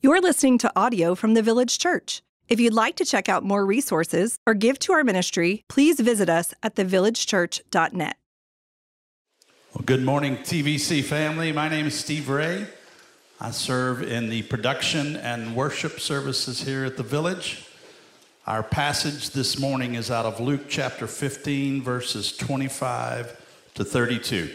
You're listening to audio from the Village Church. If you'd like to check out more resources or give to our ministry, please visit us at thevillagechurch.net. Well, good morning, TVC family. My name is Steve Ray. I serve in the production and worship services here at the Village. Our passage this morning is out of Luke chapter 15, verses 25 to 32.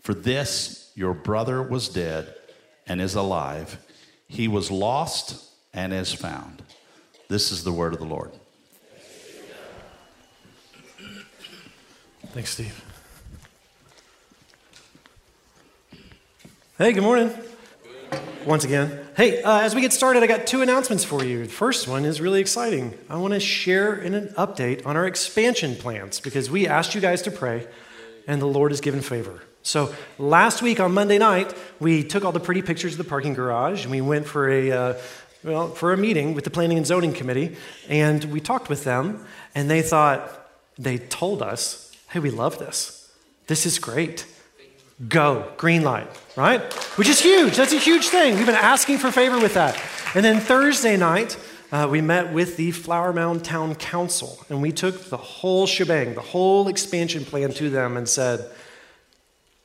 for this your brother was dead and is alive. He was lost and is found. This is the word of the Lord. Thanks, Steve. Hey, good morning. Once again. Hey, uh, as we get started, I got two announcements for you. The first one is really exciting. I want to share an update on our expansion plans because we asked you guys to pray, and the Lord has given favor. So last week on Monday night, we took all the pretty pictures of the parking garage, and we went for a uh, well for a meeting with the Planning and Zoning Committee, and we talked with them, and they thought they told us, "Hey, we love this. This is great." go, green light, right? Which is huge. That's a huge thing. We've been asking for favor with that. And then Thursday night, uh, we met with the Flower Mound Town Council, and we took the whole shebang, the whole expansion plan to them and said,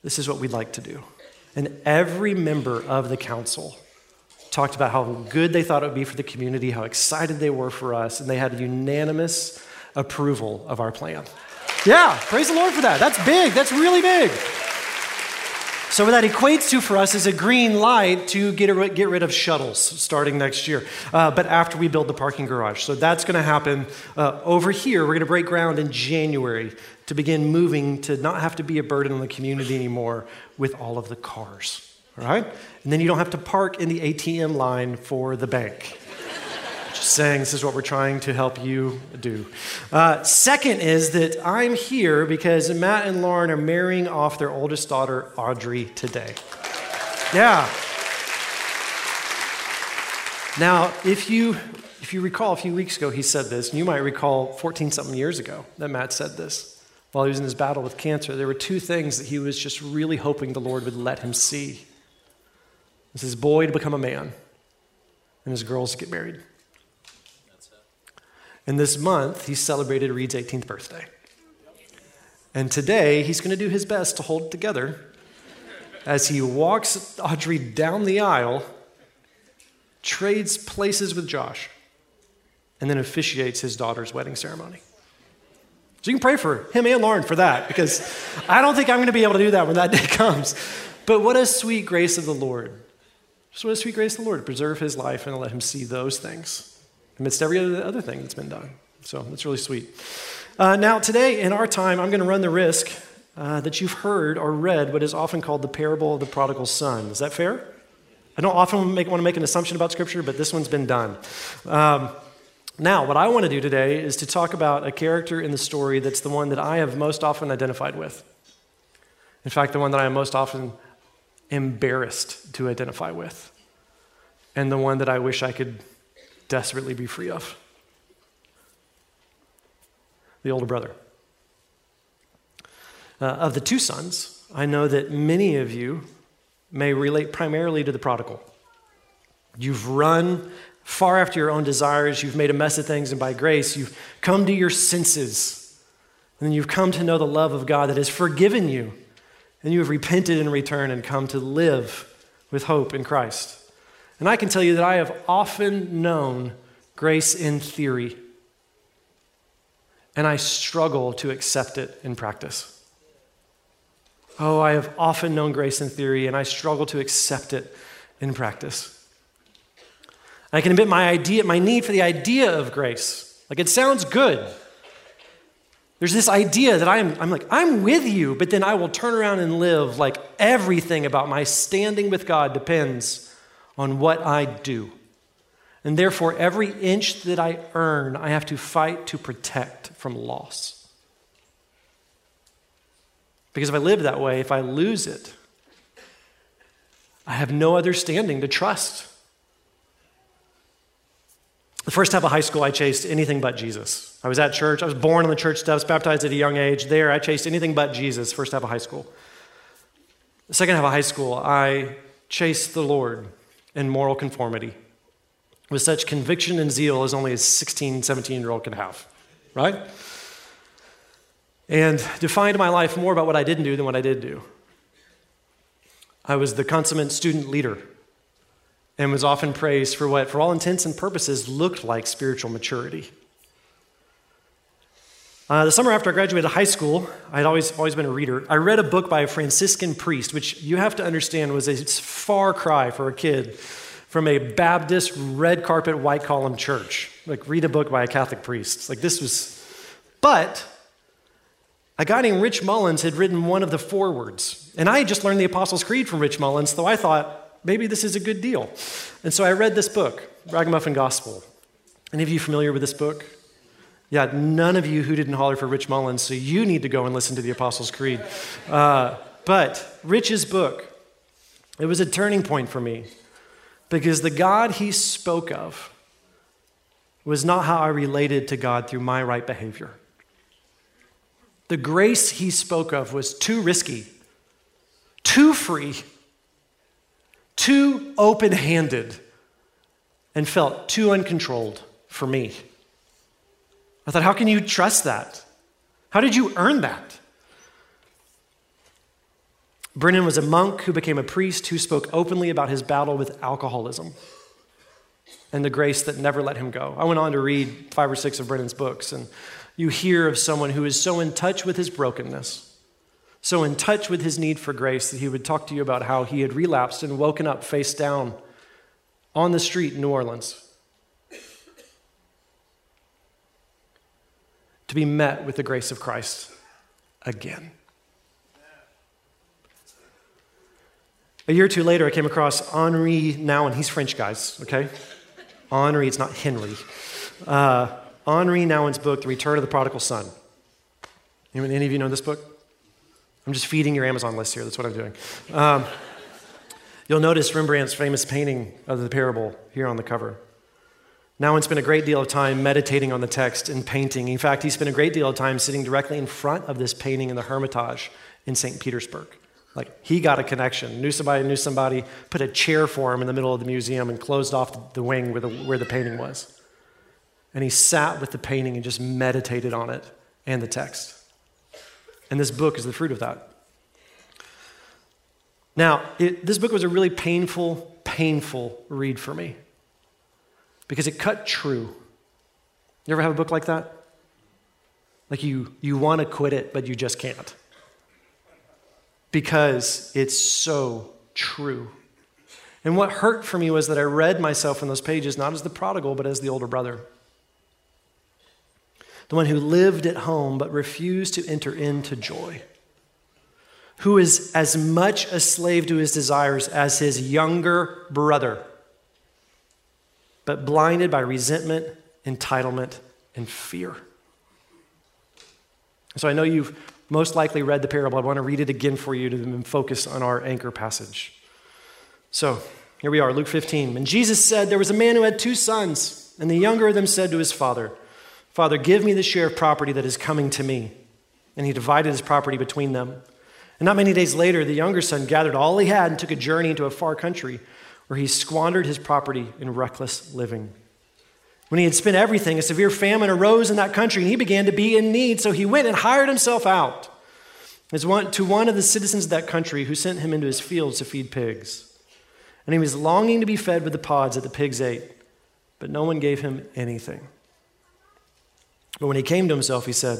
This is what we'd like to do. And every member of the council talked about how good they thought it would be for the community, how excited they were for us, and they had unanimous approval of our plan. Yeah, praise the Lord for that. That's big. That's really big. So, what that equates to for us is a green light to get, get rid of shuttles starting next year, uh, but after we build the parking garage. So, that's going to happen uh, over here. We're going to break ground in January to begin moving to not have to be a burden on the community anymore with all of the cars. All right? And then you don't have to park in the ATM line for the bank saying this is what we're trying to help you do. Uh, second is that I'm here because Matt and Lauren are marrying off their oldest daughter, Audrey, today. Yeah. Now, if you if you recall a few weeks ago, he said this, and you might recall 14 something years ago that Matt said this while he was in his battle with cancer. There were two things that he was just really hoping the Lord would let him see. This his boy to become a man, and his girls to get married. And this month, he celebrated Reed's 18th birthday. And today, he's going to do his best to hold it together as he walks Audrey down the aisle, trades places with Josh, and then officiates his daughter's wedding ceremony. So you can pray for him and Lauren for that because I don't think I'm going to be able to do that when that day comes. But what a sweet grace of the Lord. Just what a sweet grace of the Lord to preserve his life and to let him see those things amidst every other thing that's been done. So that's really sweet. Uh, now, today in our time, I'm going to run the risk uh, that you've heard or read what is often called the parable of the prodigal son. Is that fair? I don't often make, want to make an assumption about Scripture, but this one's been done. Um, now, what I want to do today is to talk about a character in the story that's the one that I have most often identified with. In fact, the one that I am most often embarrassed to identify with, and the one that I wish I could desperately be free of the older brother. Uh, of the two sons, I know that many of you may relate primarily to the prodigal. You've run far after your own desires, you've made a mess of things, and by grace, you've come to your senses. And you've come to know the love of God that has forgiven you. And you have repented in return and come to live with hope in Christ. And I can tell you that I have often known grace in theory, and I struggle to accept it in practice. Oh, I have often known grace in theory, and I struggle to accept it in practice. I can admit my idea, my need for the idea of grace. Like it sounds good. There's this idea that I'm, I'm like, I'm with you, but then I will turn around and live like everything about my standing with God depends on what I do. And therefore, every inch that I earn, I have to fight to protect from loss. Because if I live that way, if I lose it, I have no other standing to trust. The first half of high school, I chased anything but Jesus. I was at church. I was born on the church steps, baptized at a young age. There, I chased anything but Jesus, first half of high school. The second half of high school, I chased the Lord in moral conformity with such conviction and zeal as only a 16, 17 year old can have, right? And defined my life more about what I didn't do than what I did do. I was the consummate student leader and was often praised for what, for all intents and purposes, looked like spiritual maturity. Uh, the summer after I graduated high school, I'd always, always been a reader. I read a book by a Franciscan priest, which you have to understand was a far cry for a kid from a Baptist red carpet white column church. Like, read a book by a Catholic priest. Like, this was. But a guy named Rich Mullins had written one of the forewords. And I had just learned the Apostles' Creed from Rich Mullins, so I thought, maybe this is a good deal. And so I read this book, Ragamuffin Gospel. Any of you familiar with this book? Yeah, none of you who didn't holler for Rich Mullins, so you need to go and listen to the Apostles' Creed. Uh, but Rich's book, it was a turning point for me because the God he spoke of was not how I related to God through my right behavior. The grace he spoke of was too risky, too free too open handed and felt too uncontrolled for me. I thought, how can you trust that? How did you earn that? Brennan was a monk who became a priest who spoke openly about his battle with alcoholism and the grace that never let him go. I went on to read five or six of Brennan's books, and you hear of someone who is so in touch with his brokenness so in touch with his need for grace that he would talk to you about how he had relapsed and woken up face down on the street in New Orleans. To be met with the grace of Christ again. A year or two later, I came across Henri Nouwen. He's French, guys, okay? Henri, it's not Henry. Uh, Henri Nouwen's book, The Return of the Prodigal Son. Any of you know this book? I'm just feeding your Amazon list here. That's what I'm doing. Um, you'll notice Rembrandt's famous painting of the parable here on the cover. Nouwen spent a great deal of time meditating on the text and painting. In fact, he spent a great deal of time sitting directly in front of this painting in the Hermitage in St. Petersburg. Like, he got a connection. Knew somebody, knew somebody, put a chair for him in the middle of the museum and closed off the wing where the, where the painting was. And he sat with the painting and just meditated on it and the text. And this book is the fruit of that. Now, it, this book was a really painful, painful read for me because it cut true. You ever have a book like that? Like you, you want to quit it, but you just can't because it's so true. And what hurt for me was that I read myself in those pages not as the prodigal, but as the older brother the one who lived at home but refused to enter into joy, who is as much a slave to his desires as his younger brother, but blinded by resentment, entitlement, and fear. So I know you've most likely read the parable. I want to read it again for you to focus on our anchor passage. So here we are, Luke 15. And Jesus said, There was a man who had two sons, and the younger of them said to his father, Father, give me the share of property that is coming to me. And he divided his property between them. And not many days later, the younger son gathered all he had and took a journey into a far country where he squandered his property in reckless living. When he had spent everything, a severe famine arose in that country, and he began to be in need. So he went and hired himself out as one, to one of the citizens of that country who sent him into his fields to feed pigs. And he was longing to be fed with the pods that the pigs ate. but no one gave him anything. But when he came to himself, he said,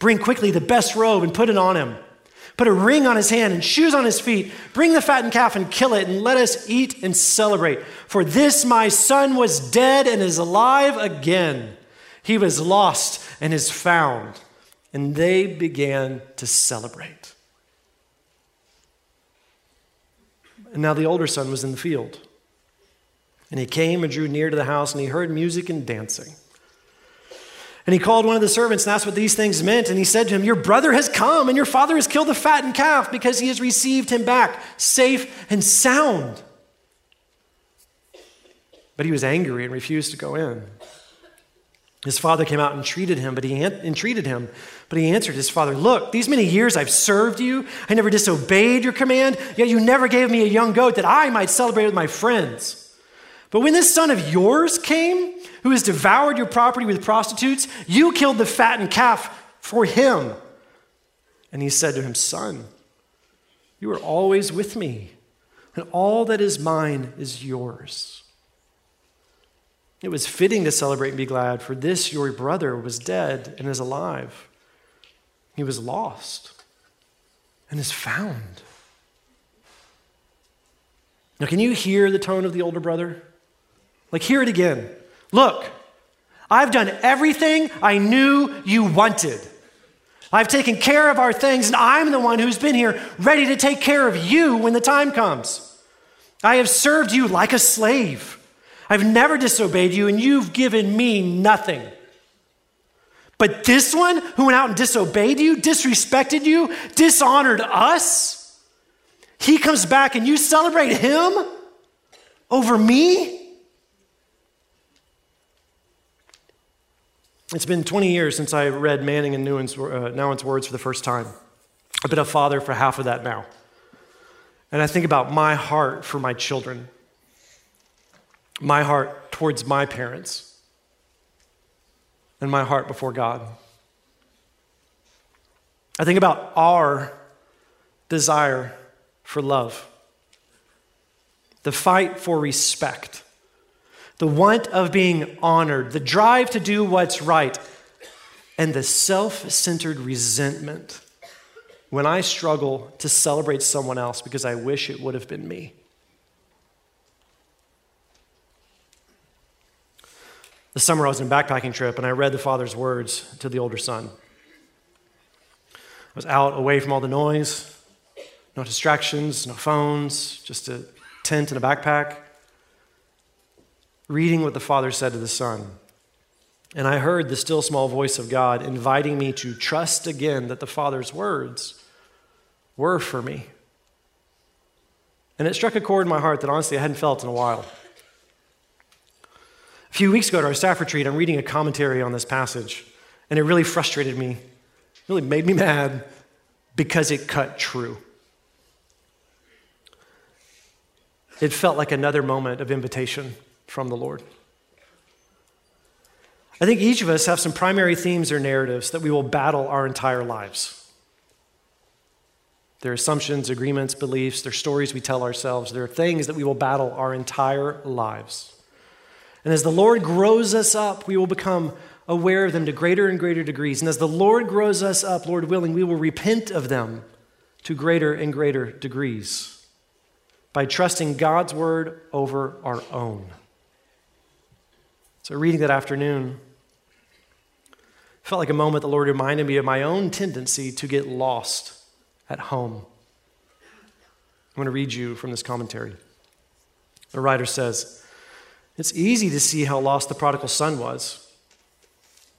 Bring quickly the best robe and put it on him. Put a ring on his hand and shoes on his feet. Bring the fattened calf and kill it, and let us eat and celebrate. For this my son was dead and is alive again. He was lost and is found and they began to celebrate. And now the older son was in the field. And he came and drew near to the house, and he heard music and dancing. And he called one of the servants and asked what these things meant. And he said to him, Your brother has come, and your father has killed the fattened calf because he has received him back safe and sound. But he was angry and refused to go in. His father came out and treated him, but he entreated him. But he answered his father, Look, these many years I've served you. I never disobeyed your command, yet you never gave me a young goat that I might celebrate with my friends. But when this son of yours came, who has devoured your property with prostitutes, you killed the fattened calf for him. And he said to him, Son, you are always with me, and all that is mine is yours. It was fitting to celebrate and be glad, for this your brother was dead and is alive. He was lost and is found. Now, can you hear the tone of the older brother? Like, hear it again. Look, I've done everything I knew you wanted. I've taken care of our things, and I'm the one who's been here ready to take care of you when the time comes. I have served you like a slave. I've never disobeyed you, and you've given me nothing. But this one who went out and disobeyed you, disrespected you, dishonored us, he comes back and you celebrate him over me? It's been 20 years since I read Manning and Nouwen's, uh, words for the first time. I've been a father for half of that now. And I think about my heart for my children my heart towards my parents and my heart before God. I think about our desire for love, the fight for respect, the want of being honored, the drive to do what's right, and the self centered resentment when I struggle to celebrate someone else because I wish it would have been me. The summer I was on a backpacking trip and I read the father's words to the older son. I was out away from all the noise, no distractions, no phones, just a tent and a backpack, reading what the father said to the son. And I heard the still small voice of God inviting me to trust again that the father's words were for me. And it struck a chord in my heart that honestly I hadn't felt in a while. A few weeks ago at our staff retreat, I'm reading a commentary on this passage, and it really frustrated me, really made me mad because it cut true. It felt like another moment of invitation from the Lord. I think each of us have some primary themes or narratives that we will battle our entire lives. There are assumptions, agreements, beliefs, there are stories we tell ourselves, there are things that we will battle our entire lives. And as the Lord grows us up, we will become aware of them to greater and greater degrees. And as the Lord grows us up, Lord willing, we will repent of them to greater and greater degrees by trusting God's word over our own. So, reading that afternoon, felt like a moment the Lord reminded me of my own tendency to get lost at home. I'm going to read you from this commentary. The writer says, it's easy to see how lost the prodigal son was.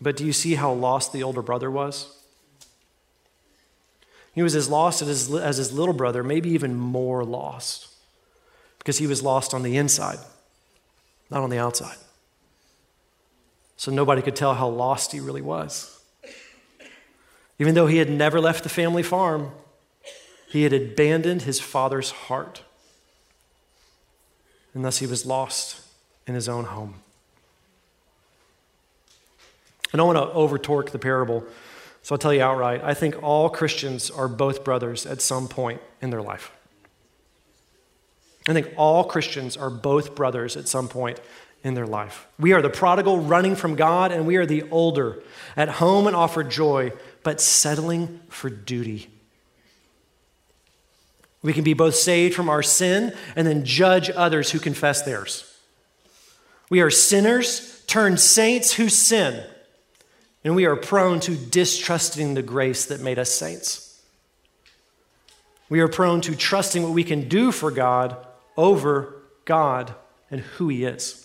But do you see how lost the older brother was? He was as lost as as his little brother, maybe even more lost, because he was lost on the inside, not on the outside. So nobody could tell how lost he really was. Even though he had never left the family farm, he had abandoned his father's heart. And thus he was lost in his own home. I don't want to over torque the parable, so I'll tell you outright. I think all Christians are both brothers at some point in their life. I think all Christians are both brothers at some point in their life. We are the prodigal running from God, and we are the older at home and offer joy, but settling for duty. We can be both saved from our sin and then judge others who confess theirs. We are sinners turned saints who sin, and we are prone to distrusting the grace that made us saints. We are prone to trusting what we can do for God over God and who He is.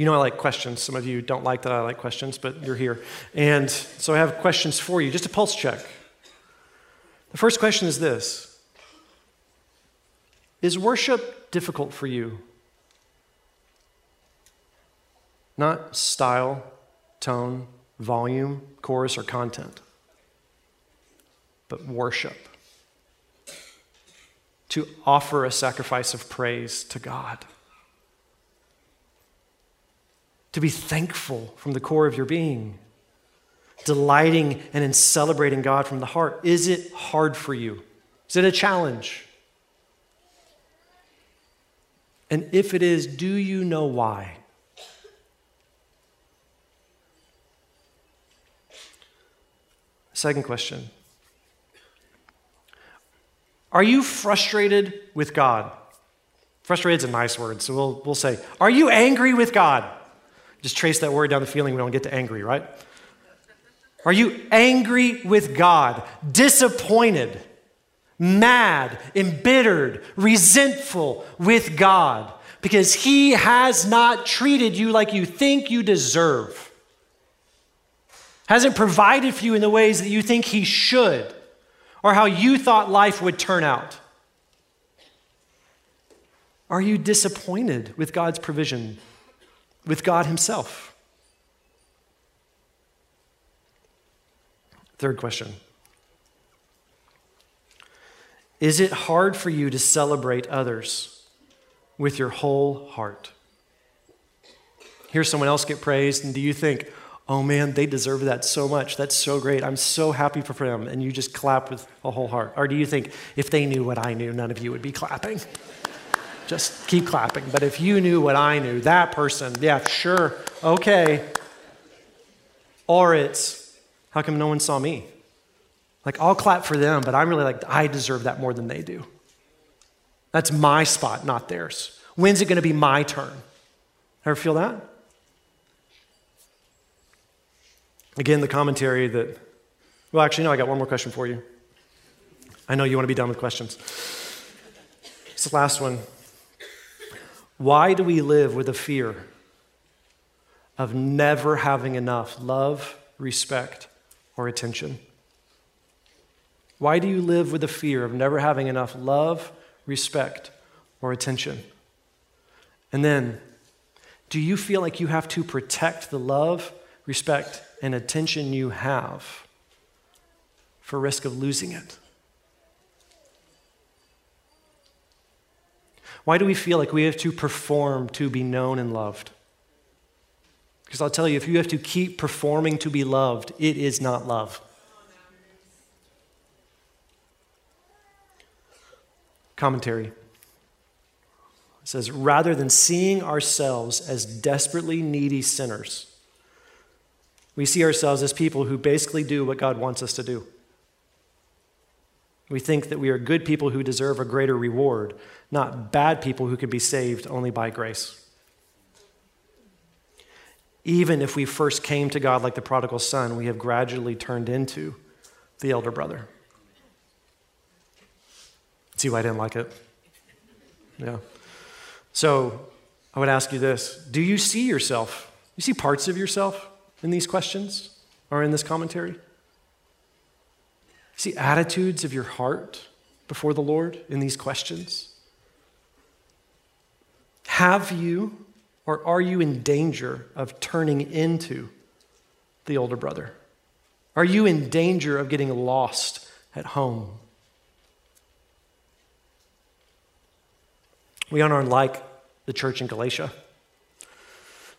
You know, I like questions. Some of you don't like that I like questions, but you're here. And so I have questions for you, just a pulse check. The first question is this Is worship difficult for you? Not style, tone, volume, chorus, or content, but worship to offer a sacrifice of praise to God. To be thankful from the core of your being, delighting and in celebrating God from the heart. Is it hard for you? Is it a challenge? And if it is, do you know why? Second question are you frustrated with God? Frustrated is a nice word, so we'll, we'll say, Are you angry with God? Just trace that word down the feeling, we don't get to angry, right? Are you angry with God? Disappointed, mad, embittered, resentful with God because He has not treated you like you think you deserve, hasn't provided for you in the ways that you think He should or how you thought life would turn out? Are you disappointed with God's provision, with God Himself? Third question Is it hard for you to celebrate others with your whole heart? Hear someone else get praised, and do you think, oh man, they deserve that so much. That's so great. I'm so happy for them. And you just clap with a whole heart. Or do you think, if they knew what I knew, none of you would be clapping? Just keep clapping. But if you knew what I knew, that person, yeah, sure, okay. Or it's, how come no one saw me? Like, I'll clap for them, but I'm really like, I deserve that more than they do. That's my spot, not theirs. When's it going to be my turn? Ever feel that? Again, the commentary that, well, actually, no, I got one more question for you. I know you want to be done with questions. It's the last one. Why do we live with a fear of never having enough love, respect, or attention? Why do you live with the fear of never having enough love, respect, or attention? And then, do you feel like you have to protect the love, respect, and attention you have for risk of losing it? Why do we feel like we have to perform to be known and loved? Because I'll tell you, if you have to keep performing to be loved, it is not love. Commentary it says, rather than seeing ourselves as desperately needy sinners, we see ourselves as people who basically do what God wants us to do. We think that we are good people who deserve a greater reward, not bad people who can be saved only by grace. Even if we first came to God like the prodigal son, we have gradually turned into the elder brother. See why I didn't like it? Yeah. So I would ask you this Do you see yourself? You see parts of yourself in these questions or in this commentary? See attitudes of your heart before the Lord in these questions? Have you Or are you in danger of turning into the older brother? Are you in danger of getting lost at home? We aren't like the church in Galatia.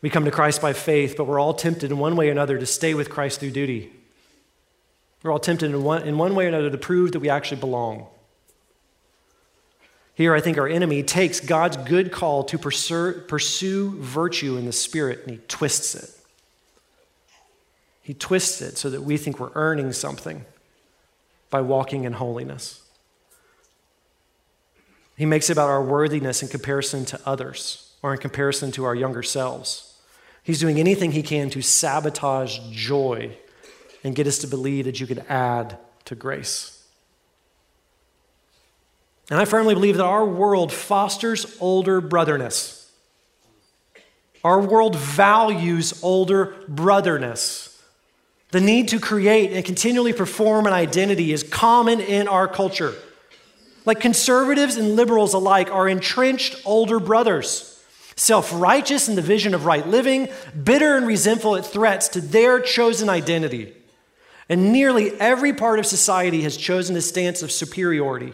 We come to Christ by faith, but we're all tempted in one way or another to stay with Christ through duty. We're all tempted in one, in one way or another to prove that we actually belong. Here, I think our enemy takes God's good call to pursue, virtue in the Spirit and he twists it. He twists it so that we think we're earning something by walking in holiness. He makes it about our worthiness in comparison to others or in comparison to our younger selves. He's doing anything he can to sabotage joy and get us to believe that you can add to grace. And I firmly believe that our world fosters older brotherness. Our world values older brotherness. The need to create and continually perform an identity is common in our culture. Like conservatives and liberals alike are entrenched older brothers, self righteous in the vision of right living, bitter and resentful at threats to their chosen identity. And nearly every part of society has chosen a stance of superiority.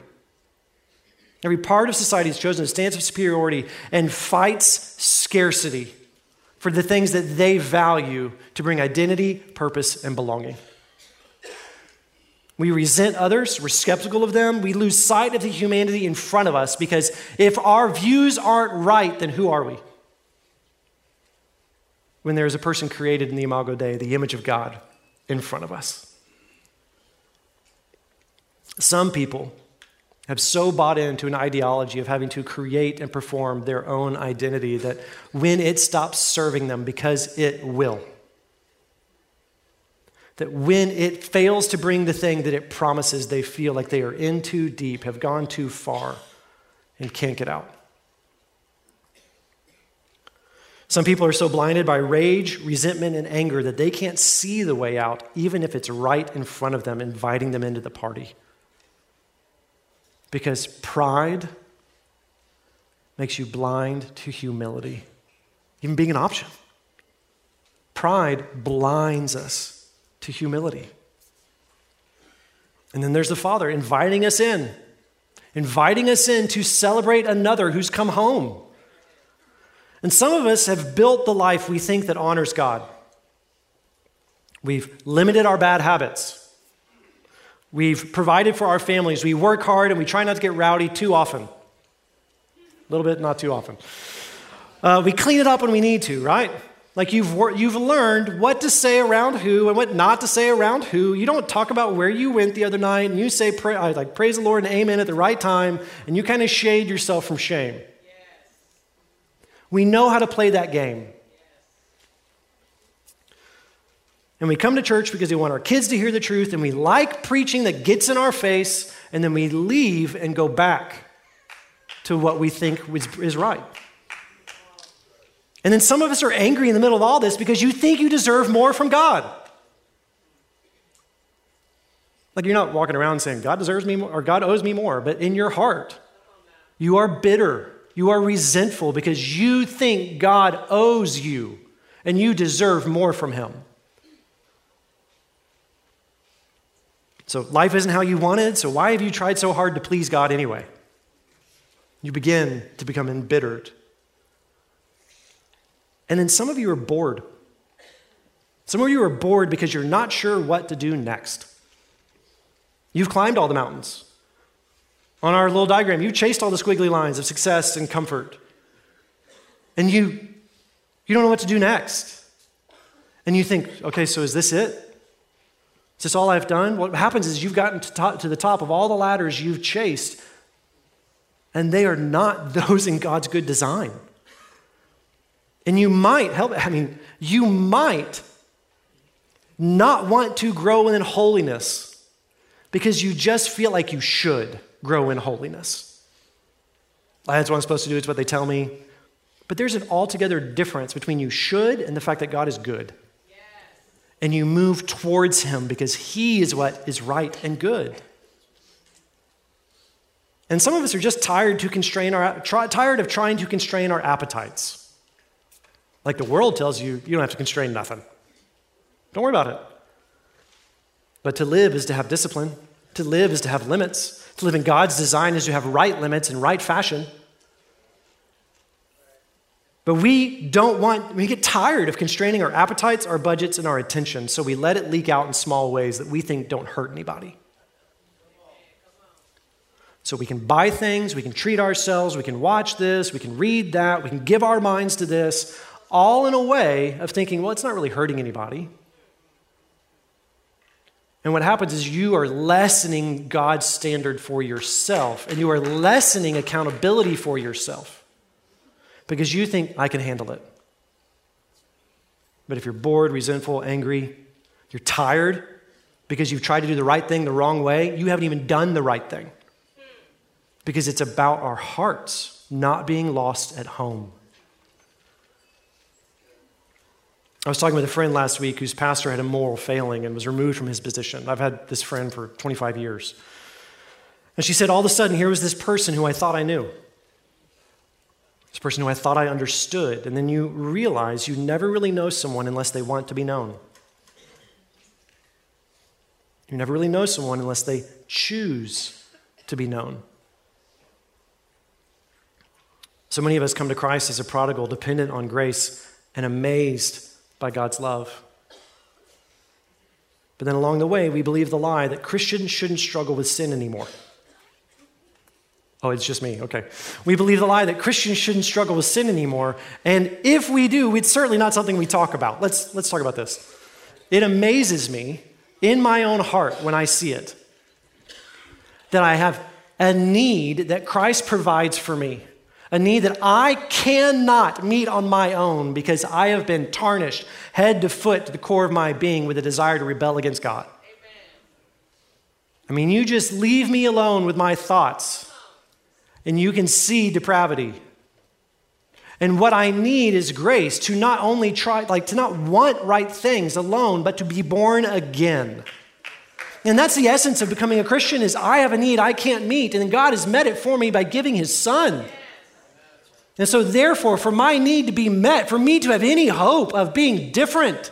Every part of society has chosen a stance of superiority and fights scarcity for the things that they value to bring identity, purpose, and belonging. We resent others, we're skeptical of them, we lose sight of the humanity in front of us because if our views aren't right, then who are we? When there is a person created in the Imago Dei, the image of God, in front of us. Some people have so bought into an ideology of having to create and perform their own identity that when it stops serving them, because it will, that when it fails to bring the thing that it promises, they feel like they are in too deep, have gone too far, and can't get out. Some people are so blinded by rage, resentment, and anger that they can't see the way out, even if it's right in front of them, inviting them into the party. Because pride makes you blind to humility, even being an option. Pride blinds us to humility. And then there's the Father inviting us in, inviting us in to celebrate another who's come home. And some of us have built the life we think that honors God. We've limited our bad habits. We've provided for our families. We work hard and we try not to get rowdy too often. A little bit, not too often. Uh, we clean it up when we need to, right? Like you've, you've learned what to say around who and what not to say around who. You don't talk about where you went the other night and you say, pray, uh, like, praise the Lord and amen at the right time, and you kind of shade yourself from shame. Yes. We know how to play that game. And we come to church because we want our kids to hear the truth, and we like preaching that gets in our face, and then we leave and go back to what we think is right. And then some of us are angry in the middle of all this because you think you deserve more from God. Like you're not walking around saying, God deserves me more, or God owes me more, but in your heart, you are bitter. You are resentful because you think God owes you and you deserve more from Him. So life isn't how you wanted, so why have you tried so hard to please God anyway? You begin to become embittered. And then some of you are bored. Some of you are bored because you're not sure what to do next. You've climbed all the mountains. On our little diagram, you chased all the squiggly lines of success and comfort. And you, you don't know what to do next. And you think, okay, so is this it? Is this all I've done? What happens is you've gotten to, top, to the top of all the ladders you've chased, and they are not those in God's good design. And you might help, I mean, you might not want to grow in holiness because you just feel like you should grow in holiness. That's what I'm supposed to do, it's what they tell me. But there's an altogether difference between you should and the fact that God is good and you move towards Him because He is what is right and good. And some of us are just tired to constrain our tired of trying to constrain our appetites. Like the world tells you, you don't have to constrain nothing. Don't worry about it. But to live is to have discipline. To live is to have limits. To live in God's design is to have right limits and right fashion. But we don't want, we get tired of constraining our appetites, our budgets, and our attention, so we let it leak out in small ways that we think don't hurt anybody. So we can buy things, we can treat ourselves, we can watch this, we can read that, we can give our minds to this, all in a way of thinking, well, it's not really hurting anybody. And what happens is you are lessening God's standard for yourself, and you are lessening accountability for yourself because you think, I can handle it. But if you're bored, resentful, angry, you're tired because you've tried to do the right thing the wrong way, you haven't even done the right thing. Because it's about our hearts not being lost at home. I was talking with a friend last week whose pastor had a moral failing and was removed from his position. I've had this friend for 25 years. And she said, All of a sudden, here was this person who I thought I knew this person who I thought I understood. And then you realize you never really know someone unless they want to be known. You never really know someone unless they choose to be known. So many of us come to Christ as a prodigal, dependent on grace and amazed by God's love. But then along the way, we believe the lie that Christians shouldn't struggle with sin anymore. Oh, it's just me. Okay. We believe the lie that Christians shouldn't struggle with sin anymore. And if we do, it's certainly not something we talk about. Let's, let's talk about this. It amazes me in my own heart when I see it that I have a need that Christ provides for me, a need that I cannot meet on my own because I have been tarnished head to foot to the core of my being with a desire to rebel against God. Amen. I mean, you just leave me alone with my thoughts and you can see depravity. And what I need is grace to not only try, like, to not want right things alone, but to be born again. And that's the essence of becoming a Christian is I have a need I can't meet, and God has met it for me by giving his son. And so therefore, for my need to be met, for me to have any hope of being different,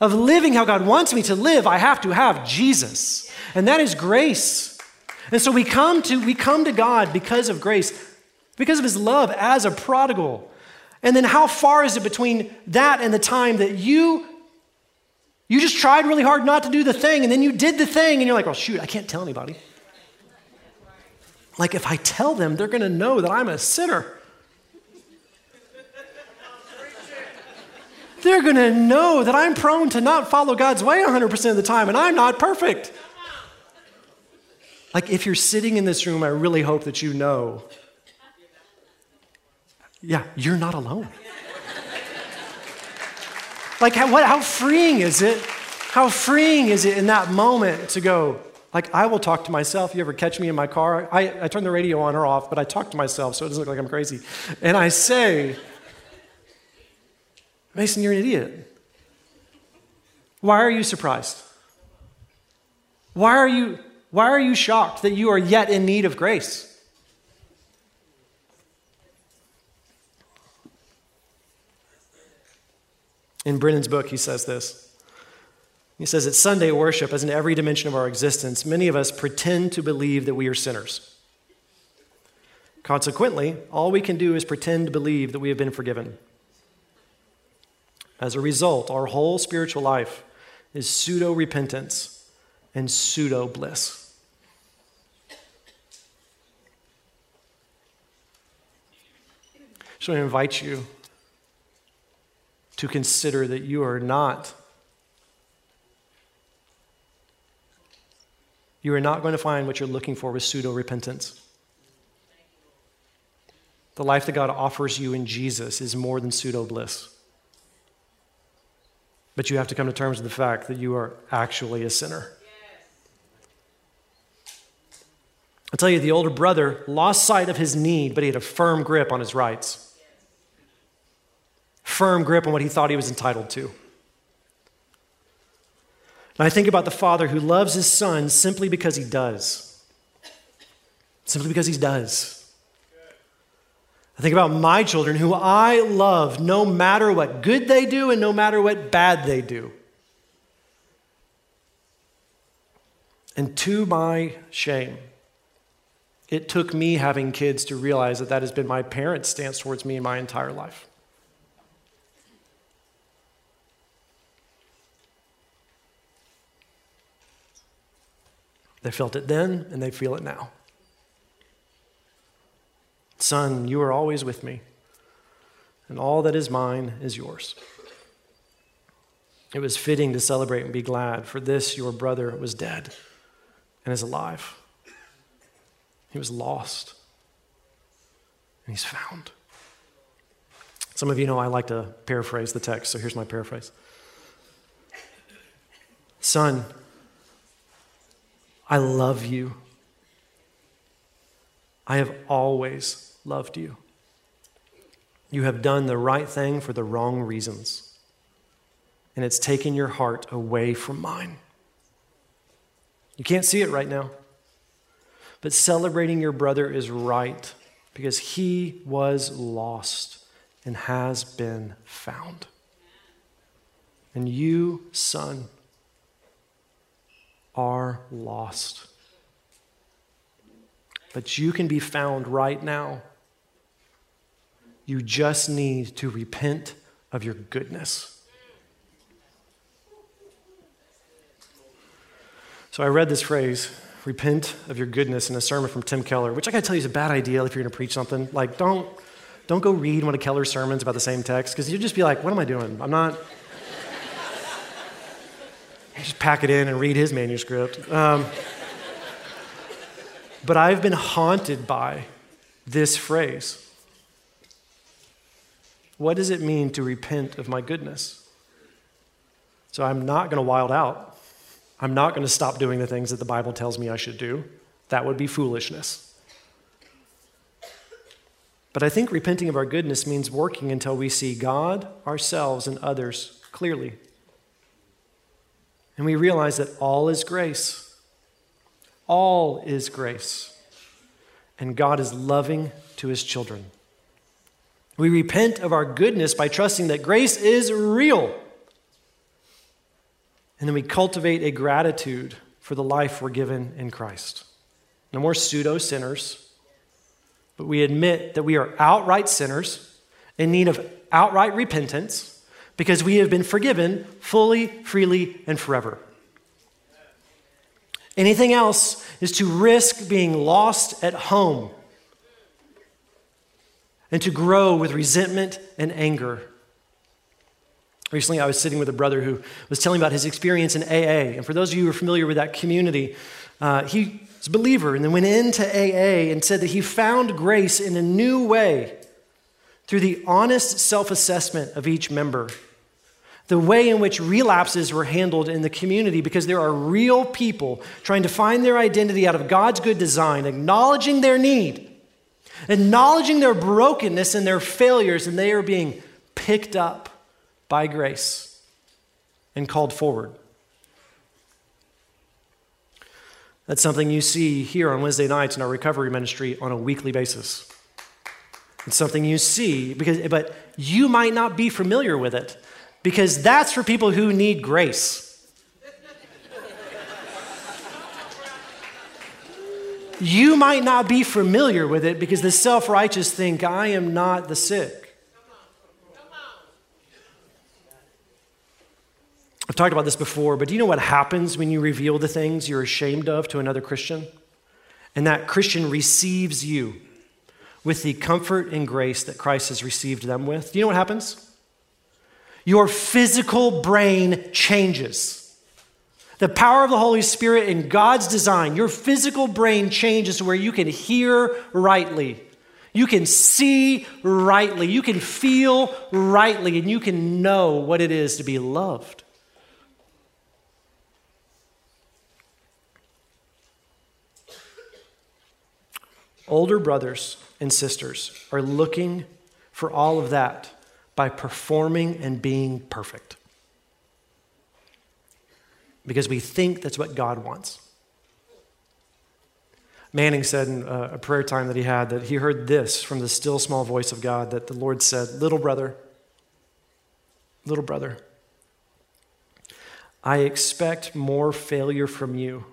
of living how God wants me to live, I have to have Jesus. And that is grace. And so we come to, we come to God because of grace, because of his love as a prodigal. And then how far is it between that and the time that you you just tried really hard not to do the thing and then you did the thing and you're like, "Oh shoot, I can't tell anybody." Like if I tell them, they're going to know that I'm a sinner. They're going to know that I'm prone to not follow God's way 100% of the time and I'm not perfect. Like, if you're sitting in this room, I really hope that you know. Yeah, you're not alone. like, how, what, how freeing is it? How freeing is it in that moment to go, like, I will talk to myself. You ever catch me in my car? I, I turn the radio on or off, but I talk to myself so it doesn't look like I'm crazy. And I say, Mason, you're an idiot. Why are you surprised? Why are you why are you shocked that you are yet in need of grace? In Brennan's book, he says this. He says, that Sunday worship, as in every dimension of our existence, many of us pretend to believe that we are sinners. Consequently, all we can do is pretend to believe that we have been forgiven. As a result, our whole spiritual life is pseudo repentance and pseudo bliss. So I invite you to consider that you are not you are not going to find what you're looking for with pseudo repentance. The life that God offers you in Jesus is more than pseudo bliss. But you have to come to terms with the fact that you are actually a sinner. I'll tell you, the older brother lost sight of his need, but he had a firm grip on his rights firm grip on what he thought he was entitled to. And I think about the father who loves his son simply because he does. Simply because he does. I think about my children who I love no matter what good they do and no matter what bad they do. And to my shame, it took me having kids to realize that that has been my parents' stance towards me my entire life. They felt it then, and they feel it now. Son, you are always with me, and all that is mine is yours. It was fitting to celebrate and be glad, for this your brother was dead and is alive. He was lost, and he's found. Some of you know I like to paraphrase the text, so here's my paraphrase Son, I love you. I have always loved you. You have done the right thing for the wrong reasons, and it's taken your heart away from mine. You can't see it right now, but celebrating your brother is right because he was lost and has been found. And you, son, are lost. But you can be found right now. You just need to repent of your goodness. So I read this phrase, repent of your goodness, in a sermon from Tim Keller, which I gotta tell you is a bad idea if you're gonna preach something. Like, don't, don't go read one of Keller's sermons about the same text, because you'll just be like, what am I doing? I'm not, just pack it in and read his manuscript. Um, but I've been haunted by this phrase. What does it mean to repent of my goodness? So I'm not going to wild out. I'm not going to stop doing the things that the Bible tells me I should do. That would be foolishness. But I think repenting of our goodness means working until we see God, ourselves, and others clearly. And we realize that all is grace. All is grace. And God is loving to his children. We repent of our goodness by trusting that grace is real. And then we cultivate a gratitude for the life we're given in Christ. No more pseudo sinners, but we admit that we are outright sinners in need of outright repentance because we have been forgiven fully, freely, and forever. Anything else is to risk being lost at home and to grow with resentment and anger. Recently, I was sitting with a brother who was telling about his experience in AA. And for those of you who are familiar with that community, uh, he's a believer and then went into AA and said that he found grace in a new way through the honest self assessment of each member the way in which relapses were handled in the community because there are real people trying to find their identity out of God's good design, acknowledging their need, acknowledging their brokenness and their failures, and they are being picked up by grace and called forward. That's something you see here on Wednesday nights in our recovery ministry on a weekly basis. It's something you see because but you might not be familiar with it because that's for people who need grace. you might not be familiar with it because the self righteous think, I am not the sick. I've talked about this before, but do you know what happens when you reveal the things you're ashamed of to another Christian? And that Christian receives you with the comfort and grace that Christ has received them with. Do you know what happens? Your physical brain changes. The power of the Holy Spirit in God's design, your physical brain changes to where you can hear rightly, you can see rightly, you can feel rightly, and you can know what it is to be loved. Older brothers and sisters are looking for all of that by performing and being perfect. Because we think that's what God wants. Manning said in uh, a prayer time that he had that he heard this from the still small voice of God that the Lord said, Little brother, little brother, I expect more failure from you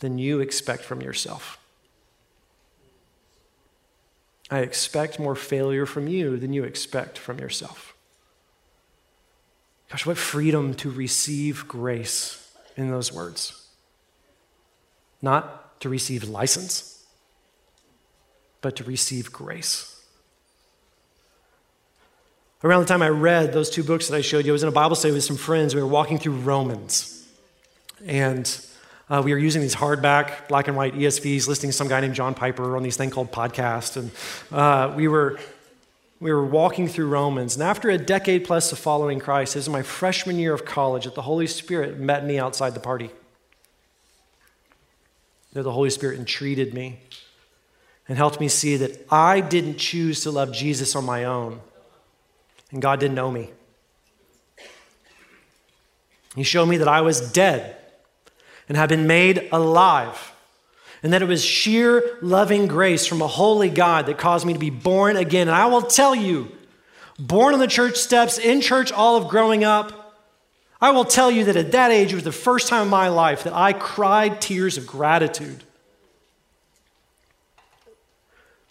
than you expect from yourself. I expect more failure from you than you expect from yourself. Gosh, what freedom to receive grace in those words. Not to receive license, but to receive grace. Around the time I read those two books that I showed you, I was in a Bible study with some friends. We were walking through Romans. And uh, we were using these hardback, black and white ESVs, listening to some guy named John Piper on these thing called podcast. And uh, we, were, we were walking through Romans. And after a decade plus of following Christ, this is my freshman year of college, that the Holy Spirit met me outside the party that the Holy Spirit entreated me and helped me see that I didn't choose to love Jesus on my own, and God didn't know me. He showed me that I was dead and have been made alive, and that it was sheer loving grace from a holy God that caused me to be born again. And I will tell you, born on the church steps, in church all of growing up, I will tell you that at that age, it was the first time in my life that I cried tears of gratitude.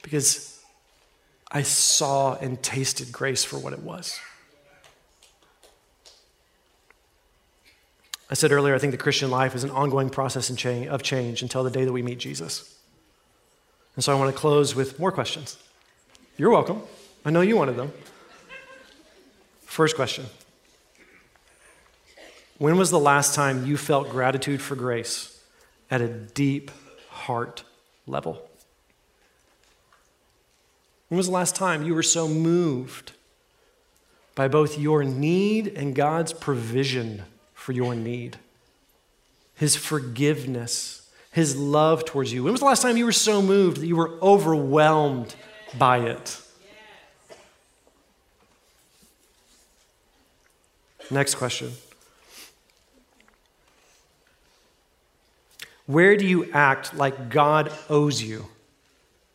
Because I saw and tasted grace for what it was. I said earlier, I think the Christian life is an ongoing process of change until the day that we meet Jesus. And so I want to close with more questions. You're welcome. I know you wanted them. First question when was the last time you felt gratitude for grace at a deep heart level? When was the last time you were so moved by both your need and God's provision for your need? His forgiveness, His love towards you. When was the last time you were so moved that you were overwhelmed by it? Next question. Where do you act like God owes you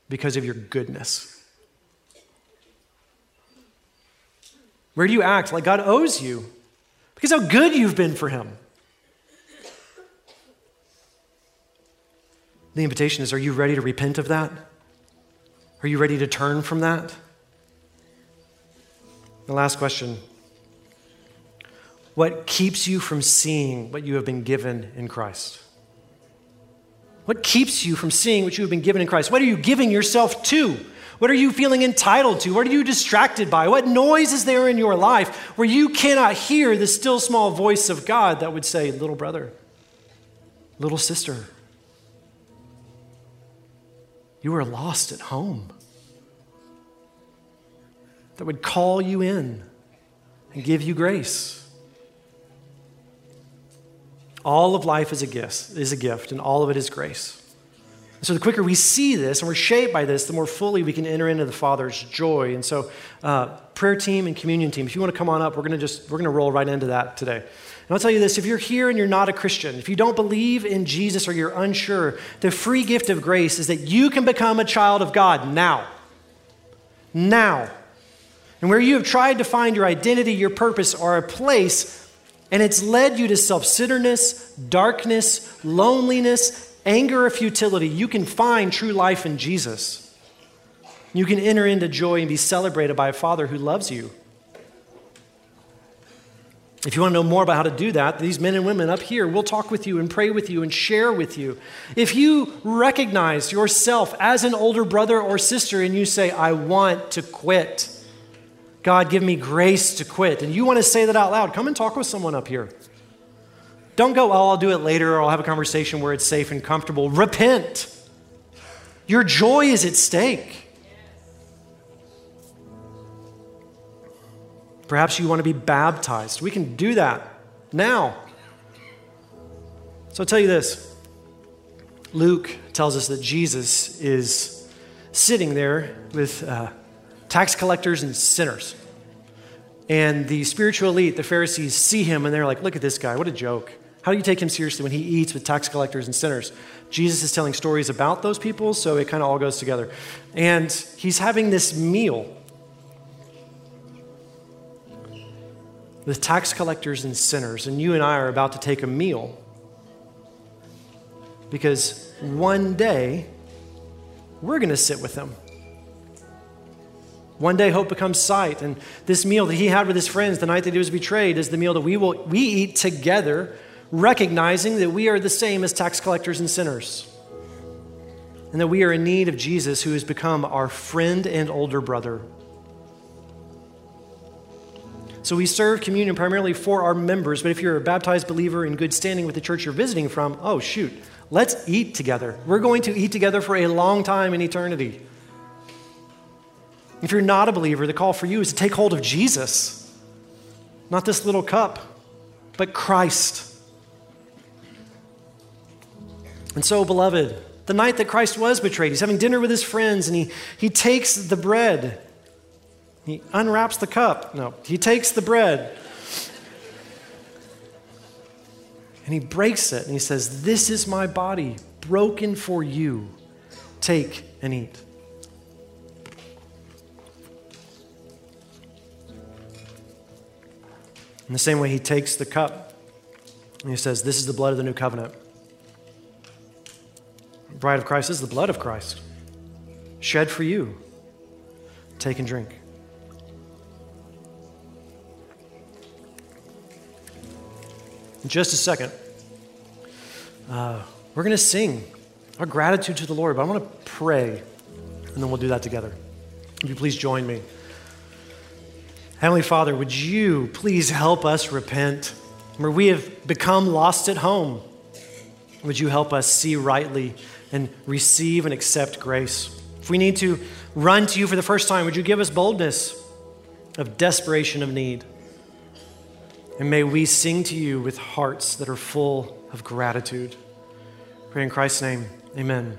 because of your goodness? Where do you act like God owes you because how good you've been for Him? The invitation is Are you ready to repent of that? Are you ready to turn from that? The last question What keeps you from seeing what you have been given in Christ? What keeps you from seeing what you have been given in Christ? What are you giving yourself to? What are you feeling entitled to? What are you distracted by? What noise is there in your life where you cannot hear the still small voice of God that would say, Little brother, little sister, you are lost at home? That would call you in and give you grace. All of life is a gift, is a gift, and all of it is grace. So the quicker we see this and we're shaped by this, the more fully we can enter into the Father's joy. And so, uh, prayer team and communion team, if you want to come on up, we're going to just we're going to roll right into that today. And I'll tell you this: if you're here and you're not a Christian, if you don't believe in Jesus or you're unsure, the free gift of grace is that you can become a child of God now. Now. And where you have tried to find your identity, your purpose, or a place and it's led you to self centeredness, darkness, loneliness, anger, or futility. You can find true life in Jesus. You can enter into joy and be celebrated by a Father who loves you. If you want to know more about how to do that, these men and women up here will talk with you and pray with you and share with you. If you recognize yourself as an older brother or sister and you say, I want to quit, God, give me grace to quit. And you want to say that out loud, come and talk with someone up here. Don't go, oh, I'll do it later or I'll have a conversation where it's safe and comfortable. Repent. Your joy is at stake. Perhaps you want to be baptized. We can do that now. So I'll tell you this Luke tells us that Jesus is sitting there with. Uh, tax collectors and sinners. And the spiritual elite, the Pharisees, see him and they're like, look at this guy, what a joke. How do you take him seriously when he eats with tax collectors and sinners? Jesus is telling stories about those people, so it kind of all goes together. And he's having this meal with tax collectors and sinners, and you and I are about to take a meal because one day we're going to sit with him. One day hope becomes sight, and this meal that he had with his friends the night that he was betrayed is the meal that we will we eat together, recognizing that we are the same as tax collectors and sinners. And that we are in need of Jesus, who has become our friend and older brother. So we serve communion primarily for our members, but if you're a baptized believer in good standing with the church you're visiting from, oh, shoot, let's eat together. We're going to eat together for a long time in eternity. If you're not a believer, the call for you is to take hold of Jesus, not this little cup, but Christ. And so, beloved, the night that Christ was betrayed, he's having dinner with his friends and he, he takes the bread he unwraps the cup. No, he takes the bread and he breaks it and he says, This is my body broken for you. Take and eat. In the same way, he takes the cup and he says, This is the blood of the new covenant. Bride of Christ is the blood of Christ, shed for you. Take and drink. In just a second, uh, we're going to sing our gratitude to the Lord, but I want to pray, and then we'll do that together. Would you please join me? Heavenly Father, would you please help us repent where we have become lost at home? Would you help us see rightly and receive and accept grace? If we need to run to you for the first time, would you give us boldness of desperation of need? And may we sing to you with hearts that are full of gratitude. Pray in Christ's name. Amen.